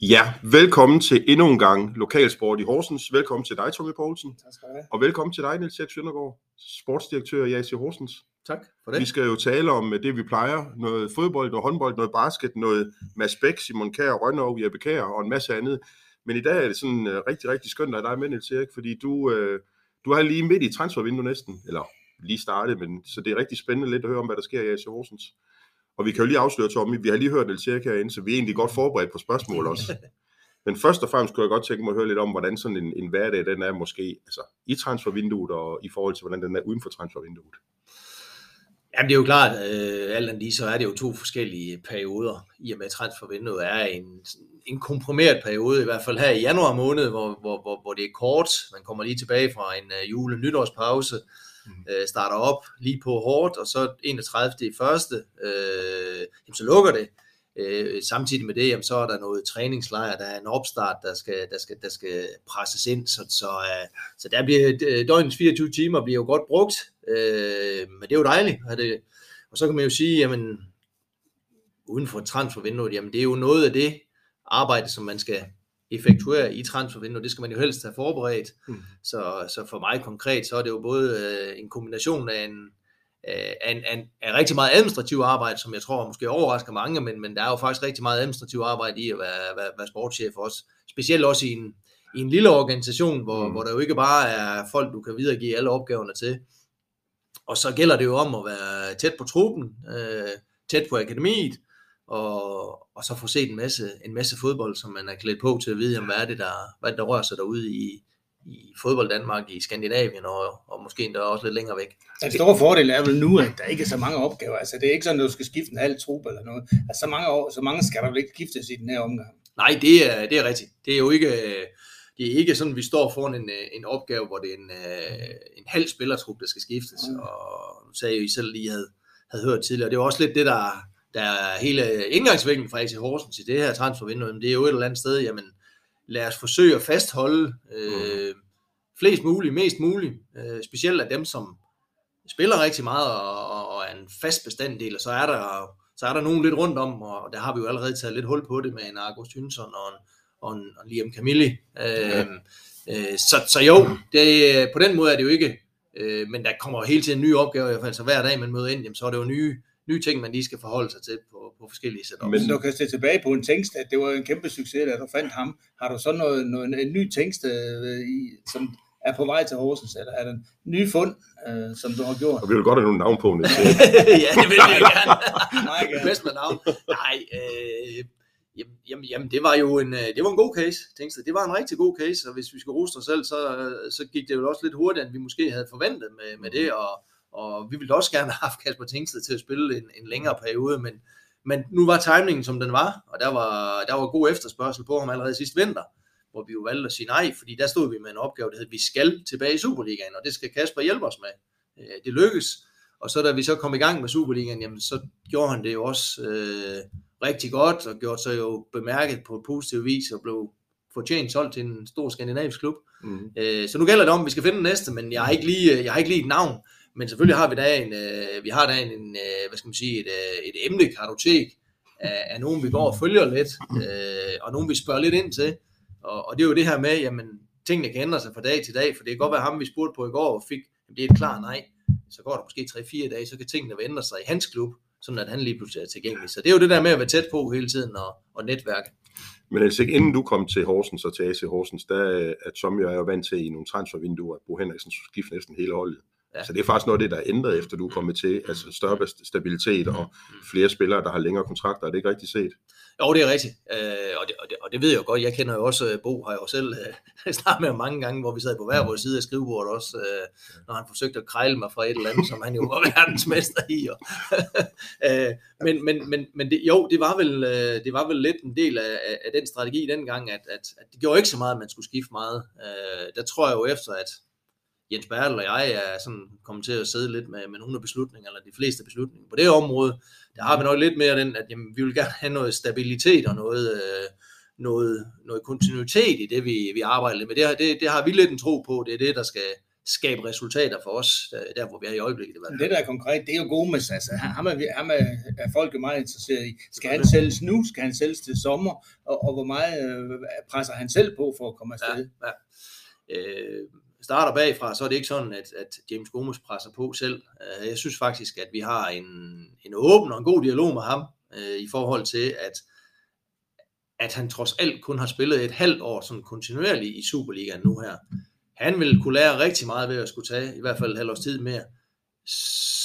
Ja, velkommen til endnu en gang Lokalsport i Horsens. Velkommen til dig, Tommy Poulsen. Tak skal du have. Og velkommen til dig, Niels Jæk Søndergaard, sportsdirektør i AC Horsens. Tak for Vi det. skal jo tale om øh, det, vi plejer. Noget fodbold, noget håndbold, noget basket, noget Mads Bæk, Simon Kjær, Rønnerov, Jeppe Kjær og en masse andet. Men i dag er det sådan uh, rigtig, rigtig skønt at have dig med, Niels Erik, fordi du, uh, du er lige midt i transfervinduet næsten, eller lige startet, men så det er rigtig spændende lidt at høre om, hvad der sker i AC Horsens. Og vi kan jo lige afsløre, Tommy, vi har lige hørt Niels Erik herinde, så vi er egentlig godt forberedt på spørgsmål også. Men først og fremmest kunne jeg godt tænke mig at høre lidt om, hvordan sådan en, en hverdag den er måske altså, i transfervinduet og i forhold til, hvordan den er uden for transfervinduet. Jamen det er jo klart, øh, alt andet lige, så er det jo to forskellige perioder, i og med at transfervinduet er en, en komprimeret periode, i hvert fald her i januar måned, hvor, hvor, hvor, hvor det er kort. Man kommer lige tilbage fra en uh, jule- nytårspause, mm. Mhm. øh, starter op lige på hårdt, og så 31. i første, øh, jamen, så lukker det. Øh, samtidig med det, jamen, så er der noget træningslejr, der er en opstart, der skal, der skal, der skal presses ind, så, så, øh, så der bliver øh, døgnets 24 timer bliver jo godt brugt, øh, men det er jo dejligt. At det, og så kan man jo sige, jamen, uden for transfervinduet, jamen det er jo noget af det arbejde, som man skal effektuere i transfervinduet, det skal man jo helst have forberedt. Mm. Så, så for mig konkret, så er det jo både øh, en kombination af en, af, en, af, en, af rigtig meget administrativ arbejde, som jeg tror måske overrasker mange, men, men der er jo faktisk rigtig meget administrativ arbejde i at være, være, være sportschef også. Specielt også i en, i en lille organisation, hvor, mm. hvor der jo ikke bare er folk, du kan videregive alle opgaverne til. Og så gælder det jo om at være tæt på truppen, øh, tæt på akademiet, og, og så få set en masse, en masse fodbold, som man er klædt på til at vide, jamen, hvad er det, der, hvad det, der rører sig derude i, i fodbold Danmark, i Skandinavien, og, og måske endda også lidt længere væk. Den store fordel er vel nu, at der ikke er så mange opgaver. Altså, det er ikke sådan, at du skal skifte en halv trup eller noget. Altså, så mange, år, så mange skal der vel ikke skiftes i den her omgang. Nej, det er, det er rigtigt. Det er jo ikke, det er ikke sådan, at vi står foran en, en opgave, hvor det er en, en halv spillertrup, der skal skiftes. Mm. Og nu sagde jeg jo, I selv lige havde, havde hørt tidligere. Det er også lidt det, der, der er hele indgangsvæggen fra AC Horsens i det her transfervindue. Det er jo et eller andet sted, jamen lad os forsøge at fastholde øh, flest muligt, mest muligt. Øh, specielt af dem, som spiller rigtig meget og, og, og er en fast bestanddel, og så er der så er der nogen lidt rundt om, og der har vi jo allerede taget lidt hul på det med en Argus Hynsson og en, og en, og en Liam Camilli. Øh, øh, så, så jo, det, på den måde er det jo ikke, øh, men der kommer hele tiden nye opgaver, i hvert fald så hver dag man møder ind, jamen, så er det jo nye, nye ting, man lige skal forholde sig til på, på forskellige setups. Men du kan se tilbage på en tænkst, at det var en kæmpe succes, da du fandt ham. Har du så noget, noget, en ny tænkst, øh, i, som er på vej til Horsens, eller er der en ny fund, øh, som du har gjort? Og vi vil godt have nogle navn på, Niels ja, det vil jeg gerne. Nej, Bedst med navn. Nej, øh, jamen, jamen, det var jo en, det var en god case, tænkte. Det var en rigtig god case, og hvis vi skal rose os selv, så, så gik det jo også lidt hurtigere, end vi måske havde forventet med, med det, og, og vi ville også gerne have haft Kasper Tingsted til at spille en, en længere periode, men, men nu var timingen, som den var, og der var, der var god efterspørgsel på ham allerede sidste vinter, hvor vi jo valgte at sige nej, fordi der stod vi med en opgave, der hed, vi skal tilbage i Superligaen, og det skal Kasper hjælpe os med. Det lykkes, og så da vi så kom i gang med Superligaen, jamen, så gjorde han det jo også øh, rigtig godt, og gjorde sig jo bemærket på positiv vis, og blev fortjent solgt til en stor skandinavisk klub. Mm. Øh, så nu gælder det om, at vi skal finde den næste, men jeg har ikke lige, jeg har ikke lige et navn, men selvfølgelig har vi da en, øh, vi har da en, en øh, hvad skal man sige, et, øh, et emnekartotek af, af nogen, vi går og følger lidt, øh, og nogen, vi spørger lidt ind til. Og, og det er jo det her med, jamen, tingene kan ændre sig fra dag til dag, for det kan godt være ham, vi spurgte på i går, og fik, det er et klart nej. Så går der måske 3-4 dage, så kan tingene ændre sig i hans klub, sådan at han lige pludselig er tilgængelig. Så det er jo det der med at være tæt på hele tiden og, og netværke. Men altså inden du kom til Horsens og til AC Horsens, der øh, at som jeg er jo vant til i nogle transfervinduer, at Bo Henriksen skifte næsten hele holdet. Ja. Så det er faktisk noget af det, der er ændret efter du er kommet til, altså større stabilitet og flere spillere, der har længere kontrakter. Er det ikke rigtigt set? Jo, det er rigtigt, øh, og, det, og, det, og det ved jeg godt. Jeg kender jo også Bo, har jeg jo selv øh, snakket med mange gange, hvor vi sad på hver vores side af skrivebordet også, øh, når han forsøgte at krejle mig fra et eller andet, som han jo var verdensmester i. Og, øh, men men, men, men det, jo, det var, vel, øh, det var vel lidt en del af, af den strategi dengang, at, at, at det gjorde ikke så meget, at man skulle skifte meget. Øh, der tror jeg jo efter, at Jens Bertel og jeg er sådan kommet til at sidde lidt med, med nogle af beslutningerne, eller de fleste beslutninger på det område. Der har vi nok lidt mere den, at jamen, vi vil gerne have noget stabilitet og noget, øh, noget, noget kontinuitet i det, vi, vi arbejder med. Det, det, det har vi lidt en tro på, det er det, der skal, skabe resultater for os, øh, der hvor vi er i øjeblikket. I det der er konkret, det er jo Gomes. Altså, ham, er, ham er, er folk jo meget interesseret i. Skal han sælges nu? Skal han sælges til sommer? Og, og hvor meget øh, presser han selv på for at komme afsted? Ja, ja. Øh, starter bagfra, så er det ikke sådan, at, at James Gomes presser på selv. Øh, jeg synes faktisk, at vi har en, en åben og en god dialog med ham øh, i forhold til, at, at han trods alt kun har spillet et halvt år sådan kontinuerligt i Superligaen nu her. Han vil kunne lære rigtig meget ved at skulle tage i hvert fald et halvt års tid mere.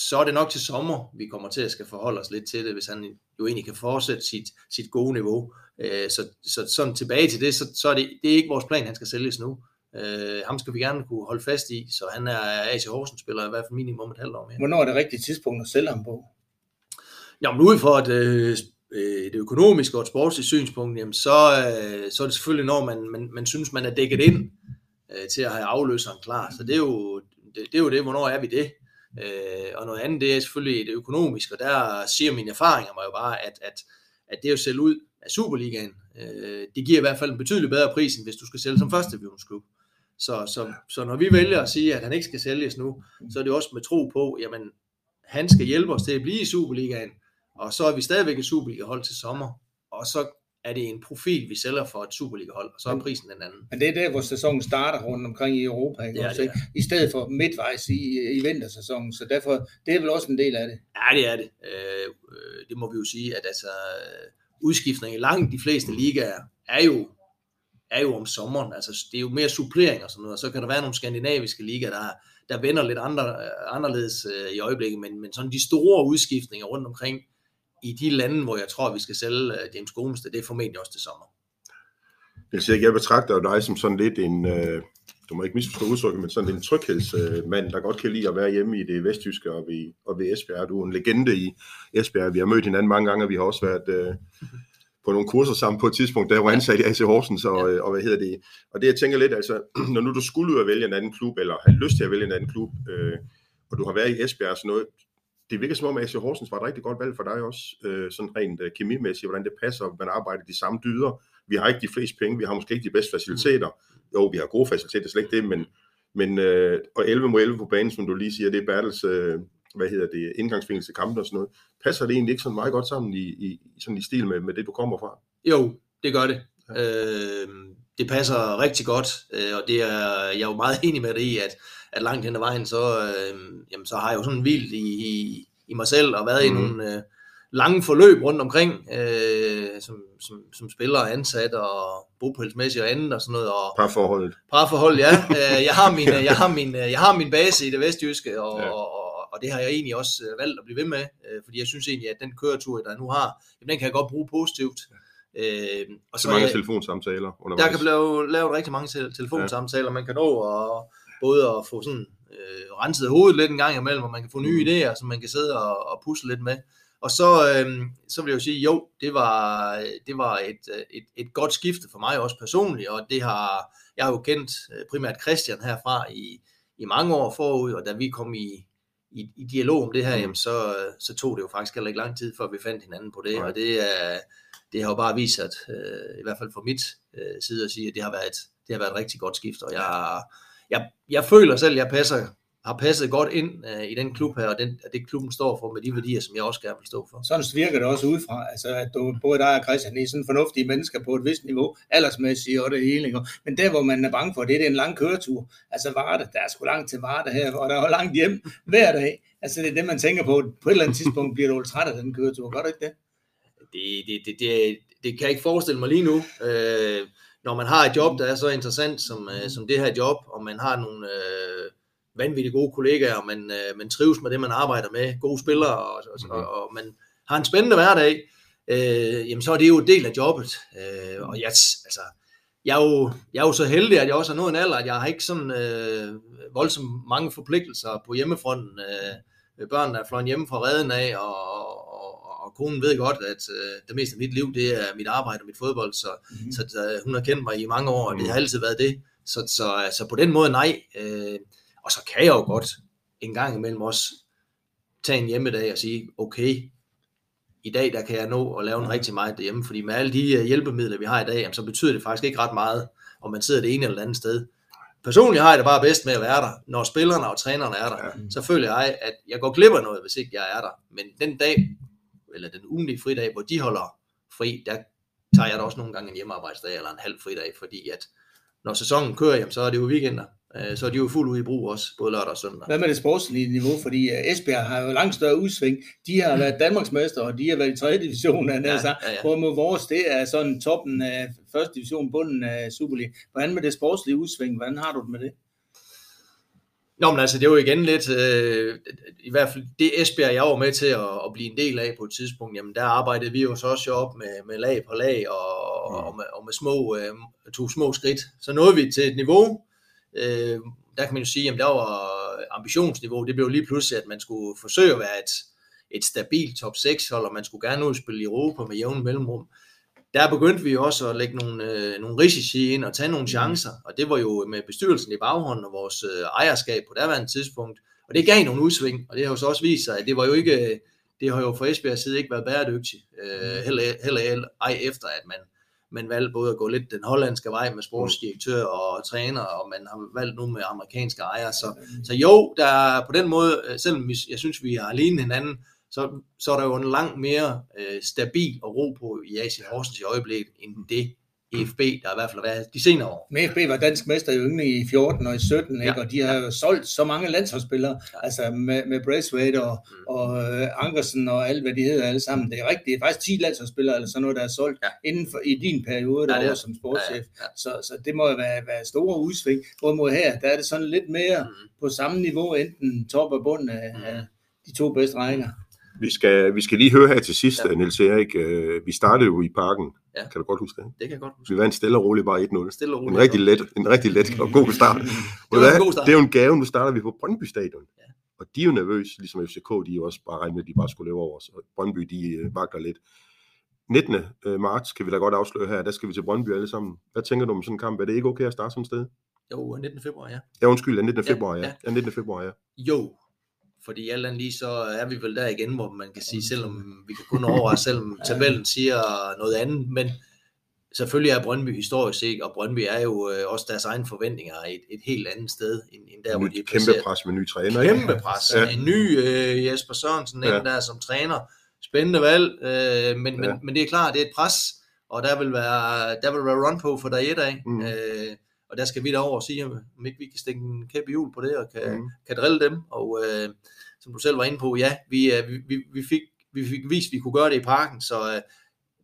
Så er det nok til sommer, vi kommer til at skal forholde os lidt til det, hvis han jo egentlig kan fortsætte sit, sit gode niveau. Øh, så, så sådan tilbage til det, så, så er det, det er ikke vores plan, han skal sælges nu. Øh, ham skal vi gerne kunne holde fast i, så han er AC Horsens spiller i hvert fald minimum et halvt år mere. Hvornår er det rigtige tidspunkt at sælge ham på? Ja, men ud fra et, øh, øh, det økonomiske og et sportsligt synspunkt, jamen så, øh, så er det selvfølgelig, når man, man, man synes, man er dækket ind øh, til at have afløseren klar. Så det er jo det, det, er jo det hvornår er vi det? Øh, og noget andet, det er selvfølgelig det økonomiske, og der siger mine erfaringer mig jo bare, at, at, at det at sælge ud af Superligaen, øh, det giver i hvert fald en betydelig bedre pris, end hvis du skal sælge som første divisionsklub. Så, så, så når vi vælger at sige, at han ikke skal sælges nu, så er det også med tro på, jamen han skal hjælpe os til at blive i Superligaen, og så er vi stadigvæk et Superliga-hold til sommer, og så er det en profil, vi sælger for et Superliga-hold, og så er prisen den anden. Men det er der, hvor sæsonen starter rundt omkring i Europa, ikke? Ja, også, ikke? i stedet for midtvejs i, i vintersæsonen. Så derfor, det er vel også en del af det. Ja, det er det. Øh, øh, det må vi jo sige, at altså, udskiftning i langt de fleste ligaer er jo, er jo om sommeren. Altså, det er jo mere supplering og sådan noget, og så kan der være nogle skandinaviske ligaer, der, der vender lidt andre, øh, anderledes øh, i øjeblikket, men, men sådan de store udskiftninger rundt omkring i de lande, hvor jeg tror, vi skal sælge øh, James Gomes, det er formentlig også til sommer. Jeg siger ikke, jeg betragter jo dig som sådan lidt en, øh, du må ikke misforstå udtrykket, men sådan en tryghedsmand, der godt kan lide at være hjemme i det vestjyske og ved, og ved Esbjerg. Du er en legende i Esbjerg. Vi har mødt hinanden mange gange, og vi har også været øh, på nogle kurser sammen på et tidspunkt, da jeg var ansat i AC Horsens, og, øh, og hvad hedder det. Og det jeg tænker lidt, altså, når nu du skulle ud og vælge en anden klub, eller har lyst til at vælge en anden klub, øh, og du har været i Esbjerg og sådan noget, det virker som om, at AC Horsens var et rigtig godt valg for dig også, øh, sådan rent øh, kemimæssigt, hvordan det passer, man arbejder de samme dyder. Vi har ikke de fleste penge, vi har måske ikke de bedste faciliteter. Jo, vi har gode faciliteter, slet ikke det, men, men øh, og 11 mod 11 på banen, som du lige siger, det er Bertels, øh, hvad hedder det, indgangsvinkel til kampen og sådan noget. Passer det egentlig ikke sådan meget godt sammen i, i, sådan i stil med, med det, du kommer fra? Jo, det gør det. Øh, det passer rigtig godt, øh, og det er jeg er jo meget enig med dig i, at, at langt hen ad vejen, så, øh, jamen, så har jeg jo sådan vildt i, i, i mig selv, og været mm. i Mhm. nogle øh, lange forløb rundt omkring, øh, som, som, som spiller og ansat, og bopælsmæssigt og andet og sådan noget, og Parforholdet. parforhold, ja. Øh, jeg, har min, jeg, har min, jeg har min base i det vestjyske, og, Ja. ja. og, og, det har jeg egentlig også øh, valgt at blive ved med, øh, fordi jeg synes egentlig, at den køretur, der nu har, jamen, den kan jeg godt bruge positivt. Øh, og Så mange jeg- telefonsamtaler undervejs. der kan blive lavet rigtig mange tel- telefonsamtaler, man kan nå og både at få sådan øh, renset hovedet lidt en gang imellem, og man kan få nye Mm. idéer, som man kan sidde og, og pusle lidt med. Og så, øh, så vil jeg jo sige, jo, det var, det var et, et, et godt skifte for mig også personligt, og det har, jeg har jo kendt øh, primært Christian herfra i, i mange år forud, og da vi kom i, i, i dialog om det her, Mm. jamen, så, så tog det jo faktisk heller ikke lang tid, før vi fandt hinanden på det, Nej. og det er, det har jo bare vist, at øh, i hvert fald fra mit øh, side at sige, at det har været et, det har været et rigtig godt skift, og jeg, jeg, jeg føler selv, at jeg passer, har passet godt ind øh, i den klub her, og den, at det klubben står for med de værdier, som jeg også gerne vil stå for. Sådan virker det også udefra, altså at du, både dig og Christian er sådan fornuftige mennesker på et vist niveau, aldersmæssigt og det hele. Ikke? Men der, hvor man er bange for, det, det er en lang køretur. Altså Varde, der er sgu langt til Varde her, og der er langt hjem hver dag. Altså det er det, man tænker på. På et eller andet tidspunkt bliver du træt af den køretur. Gør du ikke det? det, det, det, det, det kan jeg ikke forestille mig lige nu. Øh, når man har et job, der er så interessant som, øh, som det her job, og man har nogle øh, vanvittigt gode kollegaer, og man, øh, man trives med det, man arbejder med, gode spillere, og, og, og, og man har en spændende hverdag, øh, jamen så er det jo en del af jobbet. Øh, og jeg, altså, jeg, er jo, jeg er jo så heldig, at jeg også har nået en alder, at jeg har ikke sådan øh, voldsomt mange forpligtelser på hjemmefronten. Øh, børnene er fløjet hjemme fra redden af, og, og, og konen ved godt, at øh, det meste af mit liv, det er mit arbejde og mit fodbold, så, mm. så så hun har kendt mig i mange år, og det har altid været det. Så, så, så på den måde nej. Øh, og så kan jeg jo godt en gang imellem også tage en hjemmedag og sige, okay, i dag der kan jeg nå at lave en rigtig meget derhjemme, fordi med alle de øh, hjælpemidler, vi har i dag, jamen, så betyder det faktisk ikke ret meget, om man sidder det ene eller andet sted. personligt har jeg det bare bedst med at være der, når spillerne og trænerne er der. Ja. Så føler jeg, at jeg går glip af noget, hvis ikke jeg er der. Men den dag, eller den ugenlige fridag, hvor de holder fri, der tager jeg da også nogle gange en hjemmearbejdsdag eller en halv fridag, fordi at når sæsonen kører, jamen, så er det jo weekender. Øh, så er de jo fuldt ud i brug også, både lørdag og søndag. Hvad med det sportslige niveau? Fordi øh, Esbjerg har jo langt større udsving. De har været Danmarksmester, og de har været i 3. division, ja, ja, ja. hvorimod vores, det er sådan toppen af første division, bunden af Superliga. Hvordan med det sportslige udsving? Hvordan har du det med det? Nå, men altså, det er jo igen lidt, øh, i hvert fald det Esbjerg, jeg var med til at, at blive en del af på et tidspunkt, jamen der arbejdede vi jo så også op med, med lag på lag og, mm. og, med, og med små, øh, to små skridt. Så nåede vi til et niveau, øh, der kan man jo sige, at der var ambitionsniveau, det blev lige pludselig, at man skulle forsøge at være et, et stabilt top 6 hold, og man skulle gerne ud spille i Europa med jævn mellemrum. Der begyndte vi også at lægge nogle, øh, nogle risici ind og tage nogle mm. chancer, og det var jo med bestyrelsen i baghånden og vores øh, ejerskab på derværende tidspunkt, og det gav nogle udsving, og det har jo så også vist sig, at det var jo ikke, det har jo fra Esbjergs side ikke været bæredygtigt, øh, mm. heller, heller, heller ej efter, at man man valgte både at gå lidt den hollandske vej med sportsdirektør og træner, og man har valgt nu med amerikanske ejere. Så, så jo, der er på den måde, øh, selvom vi, jeg synes, vi har lignet hinanden, så, så er der jo en langt mere øh, stabil og ro på i AC Horsens i øjeblikket, end det EFB, der i hvert fald har været de senere år. Men EFB var dansk mester i yngre i 14 og i 17, ja. ikke? og de har jo solgt så mange landsholdsspillere, ja. altså med, med Braithwaite og, mm. og uh, Ankersen og alt, hvad de hedder alle sammen. Det er rigtigt, det er faktisk 10 landsholdsspillere, eller sådan noget, der er solgt ja. inden for, i din periode ja, derovre som sportschef. Ja, ja. Så, så det må jo være, være store udsving. Hvorimod her, der er det sådan lidt mere mm. på samme niveau, enten top og bund af, mm. af de to bedste rækker. Vi skal, vi skal lige høre her til sidst, ja. Niels Erik. Øh, vi startede jo i parken. Ja. Kan du godt huske det? Det kan jeg godt huske. Vi vandt stille og roligt bare 1-0. Stille og roligt. En rigtig let, en rigtig let og god start. det, var en god start. det er jo en gave. Nu starter vi på Brøndby Stadion. Ja. Og de er jo nervøse, ligesom FCK, de er jo også bare regnet at de bare skulle leve over os. Og Brøndby, de øh, vakler lidt. 19. Øh, marts kan vi da godt afsløre her, der skal vi til Brøndby alle sammen. Hvad tænker du om sådan en kamp? Er det ikke okay at starte sådan et sted? Jo, 19. februar, ja. Ja, undskyld, 19. februar, ja. ja. ja 19. februar, ja. Jo, fordi alt andet lige, så er vi vel der igen, hvor man kan sige, selvom vi kan kun over, selvom tabellen siger noget andet, men selvfølgelig er Brøndby historisk set, og Brøndby er jo øh, også deres egne forventninger et, et helt andet sted, end, end der, hvor de er placeret. Kæmpe pres med ny træner. Kæmpe pres. Ja. En ny uh, Jesper Sørensen, ja. der som træner. Spændende valg, uh, men, ja. men, men det er klart, det er et pres, og der vil være, der vil være run på for dig et af. Mm. Uh, og der skal vi derover og sige, om ikke vi kan stikke en kæp i hjul på det, og kan, mm. kan drille dem. Og øh, som du selv var inde på, ja, vi, øh, vi, vi, fik, vi fik vist, at vi kunne gøre det i parken, så øh,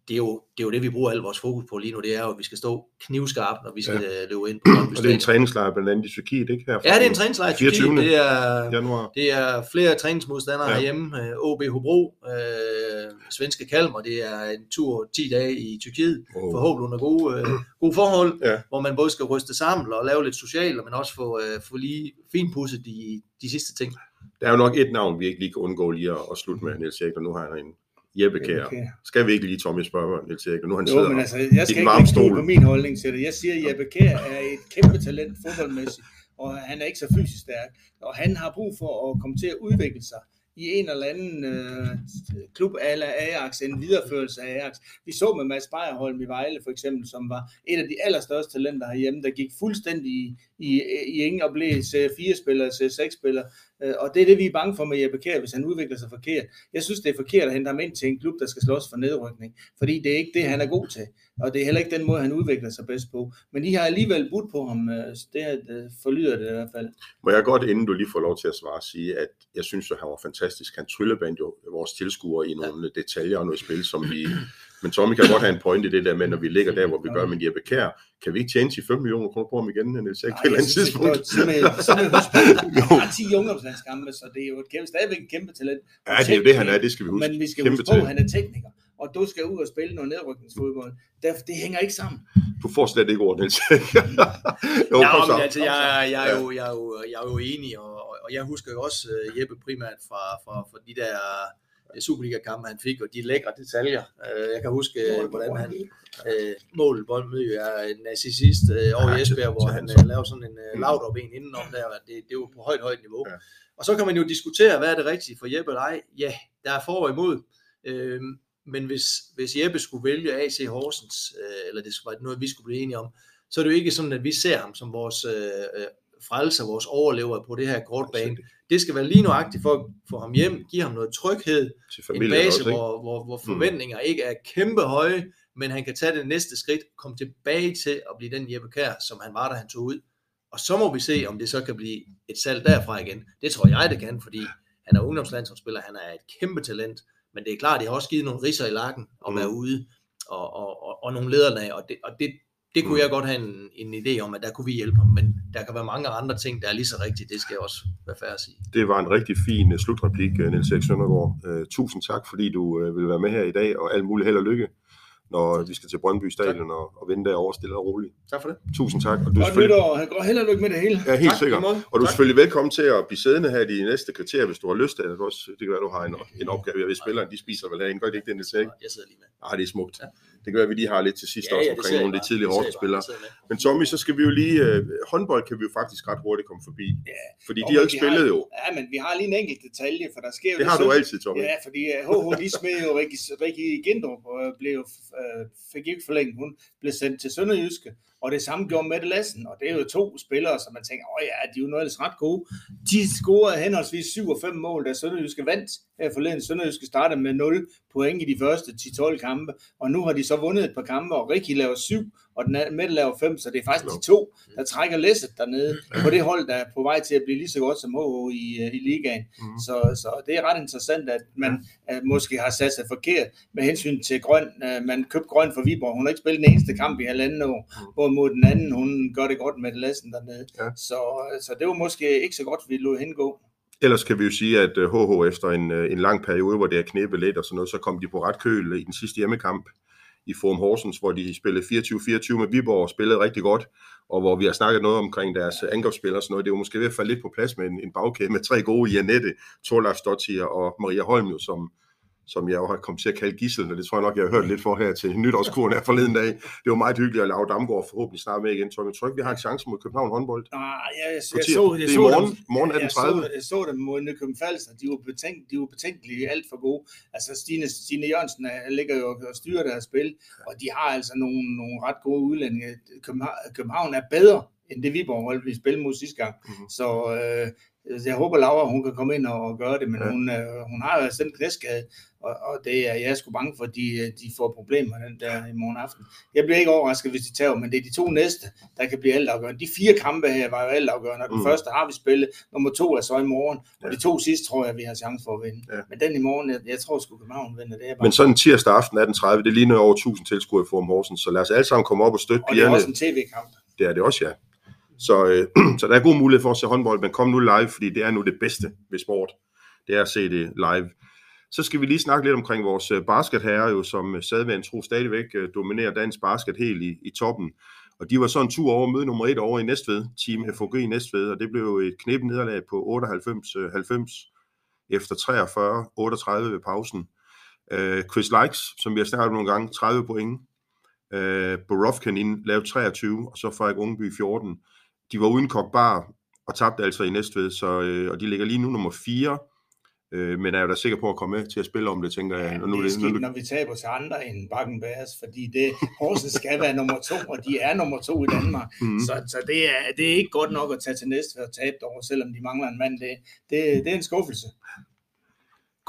det, er jo, det er jo det, vi bruger al vores fokus på lige nu, det er jo, at vi skal stå knivskarpt, når vi skal ja. Øh, løbe ind på Og det er en træningslejr blandt andet i Tyrkiet, ikke? Her ja, det er en træningslejr i Tyrkiet. Det er, januar. det er flere træningsmodstandere ja. herhjemme. OB Hobro, øh, svenske Kalmer, det er en tur 10 dage i Tyrkiet, oh. forhåbentlig under gode, øh, gode forhold, ja. hvor man både skal ryste sammen og lave lidt socialt, men også få, øh, få lige finpudset de, de sidste ting. Der er jo nok et navn, vi ikke lige kan undgå lige at, at slutte med, Niels Erik, og nu har jeg en Jeppe Kjær. Okay. Skal vi ikke lige Tommy spørge, Niels Erik? Nu han jo, men altså, jeg skal ikke stole på min holdning til det. Jeg siger, at Jeppe Kjær er et kæmpe talent fodboldmæssigt, og han er ikke så fysisk stærk. Og han har brug for at komme til at udvikle sig i en eller anden øh, klub ala Ajax, en videreførelse af Ajax. Vi så med Mads Beierholm i Vejle for eksempel, som var et af de allerstørste talenter herhjemme, der gik fuldstændig i, i, i ingen og blev C4-spiller, C6-spiller, Øh, Øh, og det er det, vi er bange for med Jeppe Kjær, hvis han udvikler sig forkert. Jeg synes, det er forkert at hente ham ind til en klub, der skal slås for nedrykning, fordi det er ikke det, han er god til. Og det er heller ikke den måde, han udvikler sig bedst på. Men de har alligevel budt på ham. Øh, det, det øh, forlyder det i hvert fald. Må jeg godt, inden du lige får lov til at svare, sige, at jeg synes, at han var fantastisk. Han tryllebandt jo vores tilskuere i nogle ja. detaljer og noget spil, som vi men Tommy kan godt have en point i det der med, når vi ligger der, hvor vi gør med Jeppe Kær, kan vi ikke tjene 5 millioner kroner på ham igen, Niels Erik, på et eller andet tidspunkt? Han har 10 ungdomslandskampe, så det er jo et kæmpe, stadigvæk et kæmpe talent. Ja, det er jo det, han er, det skal vi huske. Men vi skal huske på, at han er tekniker og du skal ud og spille noget nedrykningsfodbold. Det, det hænger ikke sammen. Du får slet ikke ord, Niels. jo, ja, men altså, jeg, jeg, er jo, jeg, er jo, jeg er jo enig, og, og jeg husker jo også uh, Jeppe primært fra, fra, fra de der Superliga-kampe, han fik, og de lækre detaljer. Øh, jeg kan huske, mål, hvordan han øh, mål Boldmø er en narcissist øh, over i Esbjerg, hvor han øh, laver sådan en øh, lavt op en indenom der. Det, det er jo på højt, højt niveau. Ja. Og så kan man jo diskutere, hvad er det rigtige for Jeppe eller ej. Ja, der er for og imod. Øh, men hvis, hvis Jeppe skulle vælge AC Horsens, øh, eller det var noget, vi skulle blive enige om, så er det jo ikke sådan, at vi ser ham som vores øh, øh frelser, vores overlever på det her kortbane. Det skal være lige nuagtigt for at få ham hjem, give ham noget tryghed, en base, også, ikke? hvor, hvor, hvor forventninger ikke er kæmpe høje, men han kan tage det næste skridt, komme tilbage til at blive den Jeppe Kær, som han var, da han tog ud. Og så må vi se, om det så kan blive et salg derfra igen. Det tror jeg, det kan, fordi han er ungdomslandsholdsspiller, han er et kæmpe talent, men det er klart, det har også givet nogle risser i lakken at Mm. være ude, og, og, og, og nogle lederlag, og det, og det, det kunne Mm. jeg godt have en, en idé om, at der kunne vi hjælpe ham, men der kan være mange andre ting, der er lige så rigtigt, det skal jeg også være færdig at sige. Det var en rigtig fin uh, slutreplik, uh, Niels Erik Søndergaard. Uh, tusind tak, fordi du uh, vil være med her i dag, og alt muligt held og lykke, når vi skal til Brøndby Stadion og, og vinde derovre stille og roligt. Tak for det. Tusind tak. Og du er Godt selvfølgelig, nytår. Går held og lykke med det hele. ja, helt Tak, sikkert. i. Og du er selvfølgelig velkommen til at blive siddende her de næste kvarter, hvis du har lyst til det. Også, det kan være, du har en, en opgave. Jeg ved, spilleren de spiser vel herinde. Gør det ikke det, Niels Erik? Jeg sidder lige med. Ah, det er smukt. Ja. Det kan være, at vi lige har lidt til sidst også omkring nogle af de tidligere Horsens-spillere. Men Tommy, så skal vi jo lige... Øh, håndbold kan vi jo faktisk ret hurtigt komme forbi. Ja. Fordi Jo, de har jo ikke spillet har- jo. Ja, men vi har lige en enkelt detalje, for der sker jo Det har du altid, Tommy. Ja, fordi HH, de smed jo Gindrup, og blev, uh, fik ikke forlænget. Hun blev sendt til Sønderjyske, og det samme gjorde Mette Lassen, og det er jo to spillere, som man tænker, åh ja, de er jo noget ellers ret gode. De scorede henholdsvis 7 og 5 mål, da Sønderjyske vandt her forleden. Sønderjyske startede med 0 point i de første 10-12 kampe, og nu har de så vundet et par kampe, og Rikke laver 7, og den anden- Mette laver 5, så det er faktisk de to, der trækker læsset dernede på det hold, der er på vej til at blive lige så godt som HH i, øh, i ligaen. Mhm. Så, så det er ret interessant, at man måske har sat sig forkert med hensyn til Grøn. Uh, man købte Grøn for Viborg. Hun har ikke spillet den eneste kamp i halvanden år, Mhm. Hvorimod den anden, hun gør det godt med Lassen dernede. Ja. Så, så det var måske ikke så godt, vi lod hende gå. Ellers kan vi jo sige, at øh, HH efter en, øh, en lang periode, hvor det er knæppet lidt og sådan noget, så kom de på ret køl i den sidste hjemmekamp i Forum Horsens, hvor de spillede 24-24 med Viborg og spillede rigtig godt, og hvor vi har snakket noget omkring deres øh, angrebsspillere og sådan noget. Det er jo måske ved at falde lidt på plads med en, en bagkæde med tre gode, Janette, Torleif Stottier og Maria Holm, jo, som, som jeg jo har kommet til at kalde gissel, og det tror jeg nok, jeg har hørt lidt for her til nytårskuren her forleden dag. Det var meget hyggeligt at lave Damgaard forhåbentlig snart med igen. Tommy, jeg tror ikke, vi har en chance mod København håndbold. Nej, jeg, jeg, jeg, så, jeg, Det er så morgen. dem, Morgen jeg, så, 18.30. jeg så dem mod Nykøbing Falster. De var, betænkt, de var betænkelige alt for gode. Altså Stine, Stine Jørgensen er- ligger jo og styrer deres spil, og de har altså nogle, nogle ret gode udlændinge. København, København er bedre end det Viborg hold, vi spillede mod sidste gang. Mhm. Så øh, jeg håber, Laura hun kan komme ind og, gøre det, men Ja. hun, øh, hun har jo altså den knæskade, og, og det er jeg sgu bange for, at de, øh, de får problemer den der i morgen aften. Jeg bliver ikke overrasket, hvis de tager, men det er de to næste, der kan blive altafgørende. De fire kampe her var jo altafgørende, og den Mm. første har vi spillet, nummer to er så i morgen, og Ja. de to sidste tror jeg, vi har chance for at vinde. Ja. Men den i morgen, jeg, jeg tror sgu København vinder, det er bare. Men sådan tirsdag aften 18.30, det ligner over 1000 tilskuere i Forum Horsens, så lad os alle sammen komme op og støtte og det er pigerne. også en tv-kamp. Det er det også, ja. Så, øh, så der er god mulighed for at se håndbold, men kom nu live, fordi det er nu det bedste ved sport. Det er at se det live. Så skal vi lige snakke lidt omkring vores øh, basketherrer, jo, som øh, sadværen tro stadigvæk øh, dominerer dansk basket helt i, i toppen. Og de var så en tur over møde nummer et over i Næstved, Team FOG i Næstved, og det blev jo et knep nederlag på 98-90 efter 43-38 ved pausen. Øh, Chris Likes, som vi har snakket om nogle gange, 30 point. Øh, Borovkin ind, lavede 23, og så Frederik Ungeby 14. De var uden Kokbar og tabte altså i Næstved, så, øh, og de ligger lige nu nummer 4. Øh, men er jo da sikker på at komme med til at spille om det, tænker jeg. Ja, Og nu, det er skidt, nu, når vi taber til andre end Bakken Bærs, fordi det, Horsens skal være nummer to, og de er nummer to i Danmark. mm, Så, så det, er, det er ikke godt nok at tage til næste og tabe over, selvom de mangler en mand. Det, det, det er en skuffelse.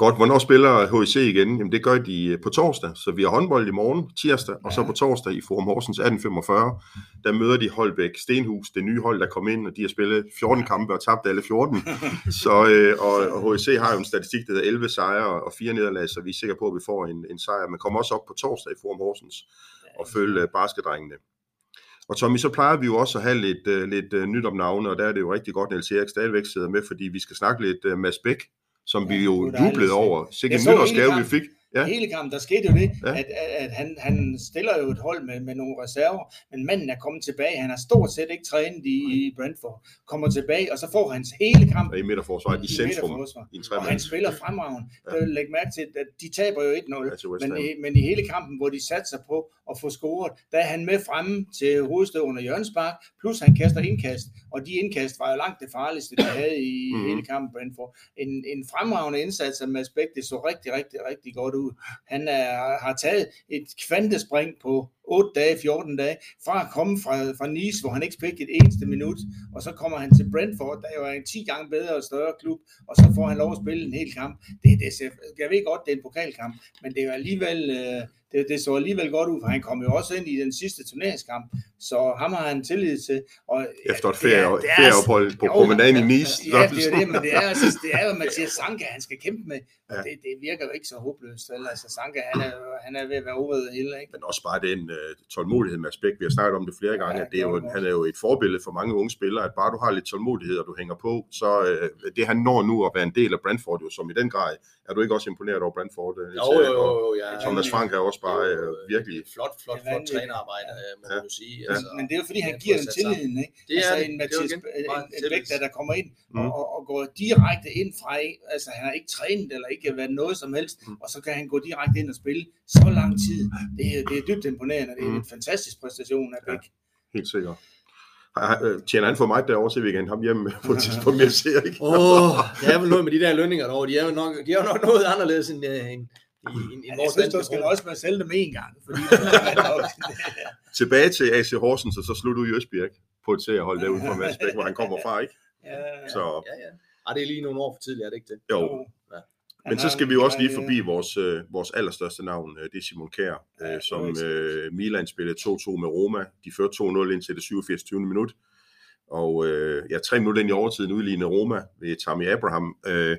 Godt, hvornår spiller HIC igen? Jamen det gør de øh, på torsdag, så vi har håndbold i morgen, tirsdag, og så Ja. på torsdag i Forum Horsens 1845. Der møder de Holbæk Stenhus, det nye hold, der kom ind, og de har spillet 14 kampe og tabt alle 14. så, øh, og, og HIC har jo en statistik, der hedder 11 sejre og 4 nederlag, så vi er sikre på, at vi får en, en sejr. Men kommer også op på torsdag i Forum Horsens og følge øh, basketdrengene. Og Tommy, så plejer vi jo også at have lidt, uh, lidt nyt om navne, og der er det jo rigtig godt, at Niels Erik stadigvæk sidder med, fordi vi skal snakke lidt Mads Bæk, som Ja, vi jo jublede over. Sikke en nytårsgave, vi fik. Ja. Ja. Hele kampen, der skete jo det, Ja. ja. at, at, han, han stiller jo et hold med, med nogle reserver, men manden er kommet tilbage. Han har stort set ikke trænet i, i Brentford. Kommer tilbage, og så får han hele kampen Og i midterforsvaret, i centrum, midterforsvar. i Og han spiller fremragende. Ja. Ja. Læg mærke til, at de taber jo 1-0. Ja, Men, i, men i hele kampen, hvor de satte sig på at få scoret, der er han med fremme til hovedstøvende Jørgens Bak, plus han kaster indkast, og de indkast var jo langt det farligste, de havde i mm. hele kampen Brentford. En, en fremragende indsats af Mads Bæk, det så rigtig, rigtig, rigtig godt ud. Han er, har taget et kvantespring på 8 dage, 14 dage, fra at komme fra, fra Nice, hvor han ikke fik et eneste minut, og så kommer han til Brentford, der jo er en 10 gange bedre og større klub, og så får han lov at spille en hel kamp. Det, det, jeg ved godt, det er en pokalkamp, men det er jo alligevel... Øh, det, det så alligevel godt ud, for han kom jo også ind i den sidste turneringskamp, så ham har han tillid til. Og, Efter et ferie, ferieophold på promenaden i Nice. Ja, det er det, men det er, altså, det er jo Mathias Sanka, han skal kæmpe med, og ja. det, det virker jo ikke så håbløst. Vel? Altså, Sanka, han er, han er ved at være over hele. Ikke? Men også bare den uh, tålmodighed med aspekt, vi har snakket om det flere gange, ja, at det er jo, han er jo et forbillede for mange unge spillere, at bare du har lidt tålmodighed, og du hænger på, så uh, det han når nu at være en del af Brentford, jo, som i den grad, er du ikke også imponeret over Brentford? Uh, jo, jo, jo, jo, ja. Thomas Frank er også bare uh, virkelig... Flot, flot, flot trænerarbejde, må ja. man sige. Ja. Altså, men det er jo fordi, han giver den tilliden, ikke? Det er altså, en Mathias Bæk, der kommer ind mm. og, og, går direkte ind fra, altså han har ikke trænet eller ikke været noget som helst, mm. og så kan han gå direkte ind og spille så lang tid. Det er, det er dybt imponerende, det er mm. en fantastisk præstation af Bæk. Ja, helt sikkert. Tjener han for mig derovre, så vi kan ham hjem på et tidspunkt mere ser, ikke? Åh, oh, det er vel noget med de der lønninger derovre. De er jo nok, de er jo nok noget anderledes end, øh, end, i, i, i vores jeg synes, du skal også være sælge dem en gang. Fordi Tilbage til AC Horsens, og så slutter du i Østbjerg på et seriehold derude fra Madsbæk, hvor han kommer fra, ikke? Ja, så. ja, ja. Ej, det er lige nogle år for tidligt, er det ikke det? Jo. Ja. Men så skal vi jo også lige forbi vores, øh, vores allerstørste navn, øh, det er Simon Kjær, ja, øh, som øh, Milan spillede 2-2 med Roma. De førte 2-0 ind til det 87. 20. minut. Og øh, ja, tre minutter ind i overtiden udlignede Roma ved Tammy Abraham. Øh,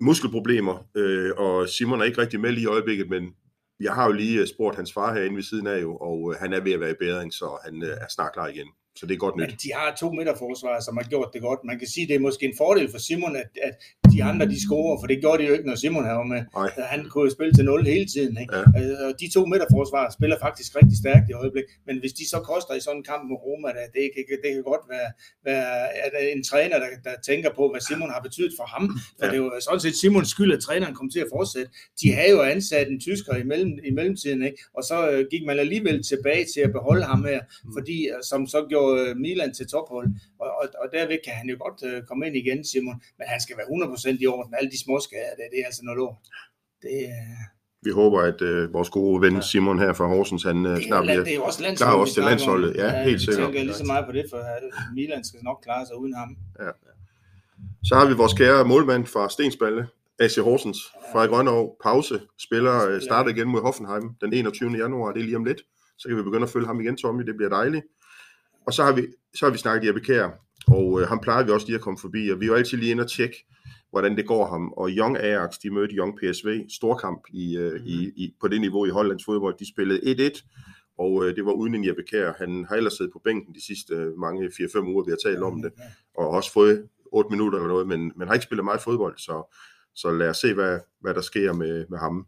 muskelproblemer, øh, og Simon er ikke rigtig med lige i øjeblikket, men jeg har jo lige spurgt hans far herinde ved siden af jo, og øh, han er ved at være i bedring, så han øh, er snart klar igen. Så det er godt nyt. Men de har to midterforsvar, som har gjort det godt. Man kan sige, at det er måske en fordel for Simon, at, at de andre de scorer, for det gjorde de jo ikke, når Simon var med. Nej. Han kunne jo spille til 0 hele tiden. Ikke? Ja. Øh, og de to midterforsvar spiller faktisk rigtig stærkt i øjeblik. Men hvis de så koster i sådan en kamp med Roma, det, det, kan, det kan godt være, være at en træner, der, der tænker på, hvad Simon har betydet for ham. For ja. det er jo sådan set Simons skyld, at træneren kom til at fortsætte. De havde jo ansat en tysker i, mellem, i mellemtiden, ikke? og så øh, gik man alligevel tilbage til at beholde ham her, mm. fordi øh, som så gjorde Øh, Milan til tophold, og, og, og derved kan han jo godt uh, komme ind igen, Simon, men han skal være 100% i orden. Alle de små skader, det, det er altså noget lort. Det, uh... Vi håber, at uh, vores gode ven Simon her fra Horsens, han uh, snart bliver det er også klar også til landsholdet. Ja, ja helt sikkert. Jeg tænker lige så meget på det, for Milan skal nok klare sig uden ham. Ja. Så har vi vores kære målmand fra Stensballe, AC Horsens fra Grønov. Pause. Spiller starter igen mod Hoffenheim den 21. januar. Det er lige om lidt. Så kan vi begynde at følge ham igen, Tommy. Det bliver dejligt. Og så har vi, så har vi snakket Jeppe Kjær, og øh, ham plejer vi også lige at komme forbi, og vi er jo altid lige inde og tjekke, hvordan det går ham. Og Young Ajax, de mødte Young PSV, storkamp i, øh, mm. i, i, på det niveau i Hollands fodbold. De spillede 1-1, og øh, det var uden en Jeppe Kjær. Han har ellers siddet på bænken de sidste øh, mange 4-5 uger, vi har talt om det, og også fået 8 minutter eller noget, men, men har ikke spillet meget fodbold, så, så lad os se, hvad, hvad der sker med, med ham.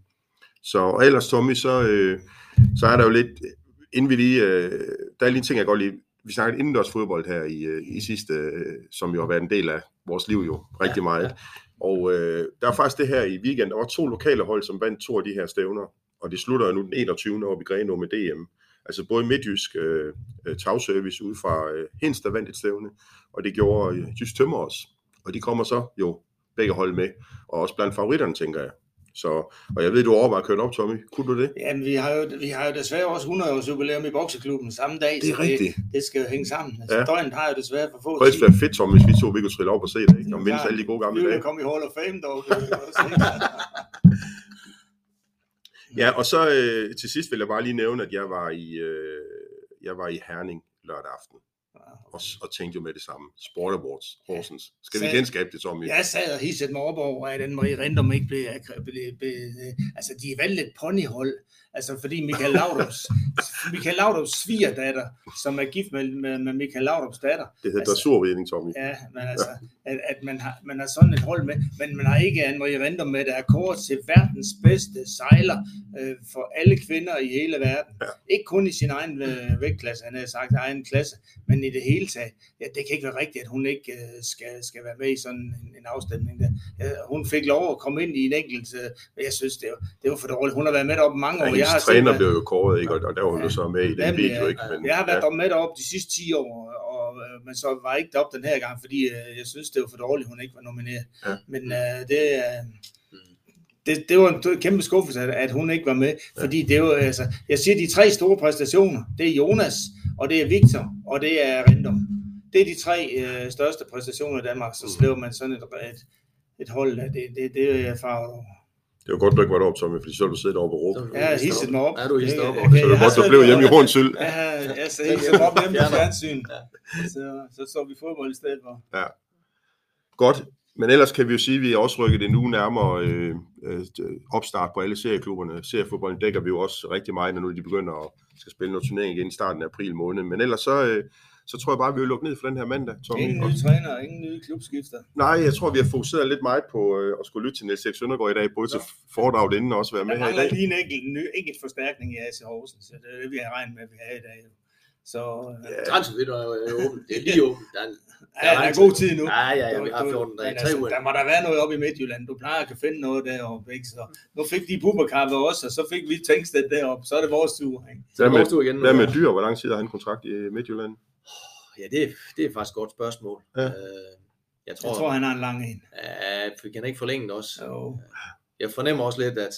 Så og ellers, Tommy, så, øh, så er der jo lidt, inden vi lige, øh, der er lige en ting, jeg godt lige vi snakkede indendørs fodbold her i, øh, i sidste, øh, som jo har været en del af vores liv jo rigtig meget. Ja, ja. Og øh, der er faktisk det her i weekend, der var to lokale hold, som vandt to af de her stævner, og det slutter nu den 21. år i Grenaa med DM. Altså både Midtjysk øh, øh, tagservice ud fra øh, Hens, der vandt et stævne, og det gjorde øh, Jysk Tømmer også. Og de kommer så jo begge hold med, og også blandt favoritterne, tænker jeg. Så, og jeg ved, du overvejer at køre op, Tommy. Kunne du det? Jamen, vi har jo, vi har jo desværre også 100 års jubilæum i bokseklubben samme dag. Det er rigtigt. Det, det, skal jo hænge sammen. Altså, ja. Døgnet har jo desværre for få Det kunne være fedt, Tommy, hvis vi to vi kunne trille op og se det. Ikke? Og mindes alle de gode gamle dage. Vi komme i Hall of Fame dog. ja, og så øh, til sidst vil jeg bare lige nævne, at jeg var i, øh, jeg var i Herning lørdag aften og, og tænkte jo med det samme. Sport Awards, Horsens. Skal vi genskabe det, Tommy? Jeg sad og hissede mig op over, at den Marie Rindom ikke blev, blev, blev, altså de er valgt et ponyhold, Altså fordi Michael Laudrups, Michael Laudrups svigerdatter, som er gift med, med, med Michael Laudrups datter. Det hedder altså, dressurridning, Tommy. Ja, men altså, at, at man, har, man har sådan et hold med, men man har ikke Anne-Marie Rindom med, der er kort til verdens bedste sejler øh, for alle kvinder i hele verden. Ja. Ikke kun i sin egen øh, vægtklasse, han har sagt egen klasse, men i det hele taget. Ja, det kan ikke være rigtigt, at hun ikke øh, skal, skal være med i sådan en, en afstemning. Der. Ja, hun fik lov at komme ind i en enkelt, øh, jeg synes, det var, det var for dårligt. Hun har været med op mange år. Ja, jeg har træner set, blev jo kåret, ikke? og der var hun ja, så med i den jamen, video. Ikke? Men, jeg har været ja. med op de sidste 10 år, og, øh, men så var jeg ikke deroppe den her gang, fordi øh, jeg synes, det var for dårligt, hun ikke var nomineret. Ja. Men uh, det, uh, det, det var en kæmpe skuffelse, at, at hun ikke var med. Fordi det jo, altså, jeg siger, de tre store præstationer, det er Jonas, og det er Victor, og det er Rindom. Det er de tre øh, største præstationer i Danmark, så slæver man sådan et, et, et hold af det. Det, det er jeg farvet over. Det var godt, du ikke var deroppe, Tommy, fordi så du siddet oppe og råbt. Jeg har hisset mig op. Ja, du hisset op. Jeg- Okay. Så det var godt, du blev hjemme i Hornsyld. Ja, jeg så hisset mig op hjemme på fjernsyn. Så, så så vi fodbold i stedet for. Godt, men ellers kan vi jo sige, at vi er også rykket en uge nærmere øh, øh, opstart på alle serieklubberne. Seriefodbolden dækker vi jo også rigtig meget, når nu de begynder at skal spille noget turnering igen i starten af april måned. Men ellers så, øh, så tror jeg bare, at vi vil lukke ned for den her mandag, Tommy. Ingen nye træner, ingen nye klubskifter. Nej, jeg tror, vi har fokuseret lidt meget på øh, at skulle lytte til Niels Erik Søndergaard i dag, både til foredraget inden og også være med Der her i dag. lige en enkelt, ny, enkelt forstærkning i AC Horsens, så det er det, vi har regnet med, at vi har i dag. Så øh, Transfervinduet er jo åbent. Det er lige åbent. Der er, ja, der er god tid nu. Ja, ja, ja, vi har Du- 14 dage. altså. Der må der være noget oppe i Midtjylland. Du plejer at kan finde noget deroppe, ikke? Så nu fik de Bubakar ved os, og så fik vi Tænksted deroppe. Så er det vores tur, ikke? Så er Hvad med- vores tur igen. Hvad med dyr? Hvor lang tid har han kontrakt i øh, Midtjylland? Ja, det er, det er faktisk et godt spørgsmål. Ja. Øh, jeg tror, Jeg tror, han har en lang en. at vi kan ikke forlænge det også. Så, Jeg fornemmer også lidt, at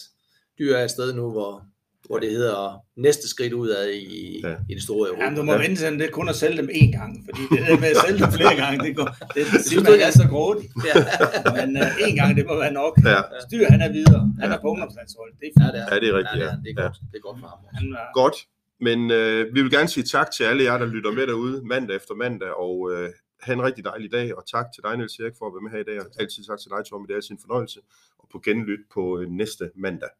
dyr er et sted nu, hvor, hvor det hedder næste skridt ud af i, Ja. ja. i det store Europa. jamen, du må Ja. vente til, det kun at sælge dem én gang, fordi det der med at sælge dem flere gange, det går, det, det du siger man ikke, er så grådig. Ja, Men uh, én gang, det må være nok. Ja, Styr, han er videre. Han er på ungdomslandshold. Det er ja, det er, ja det er rigtigt. ja, Ja. det er, det er, Ja. godt. Det er godt for ham. også. Han var, Godt, men øh, vi vil gerne sige tak til alle jer, der lytter med derude mandag efter mandag, og øh, have en rigtig dejlig dag, og tak til dig, Niels Erik, for at være med her i dag, og altid tak til dig, Tommy, det er altid en fornøjelse, og på genlyt på øh, næste mandag.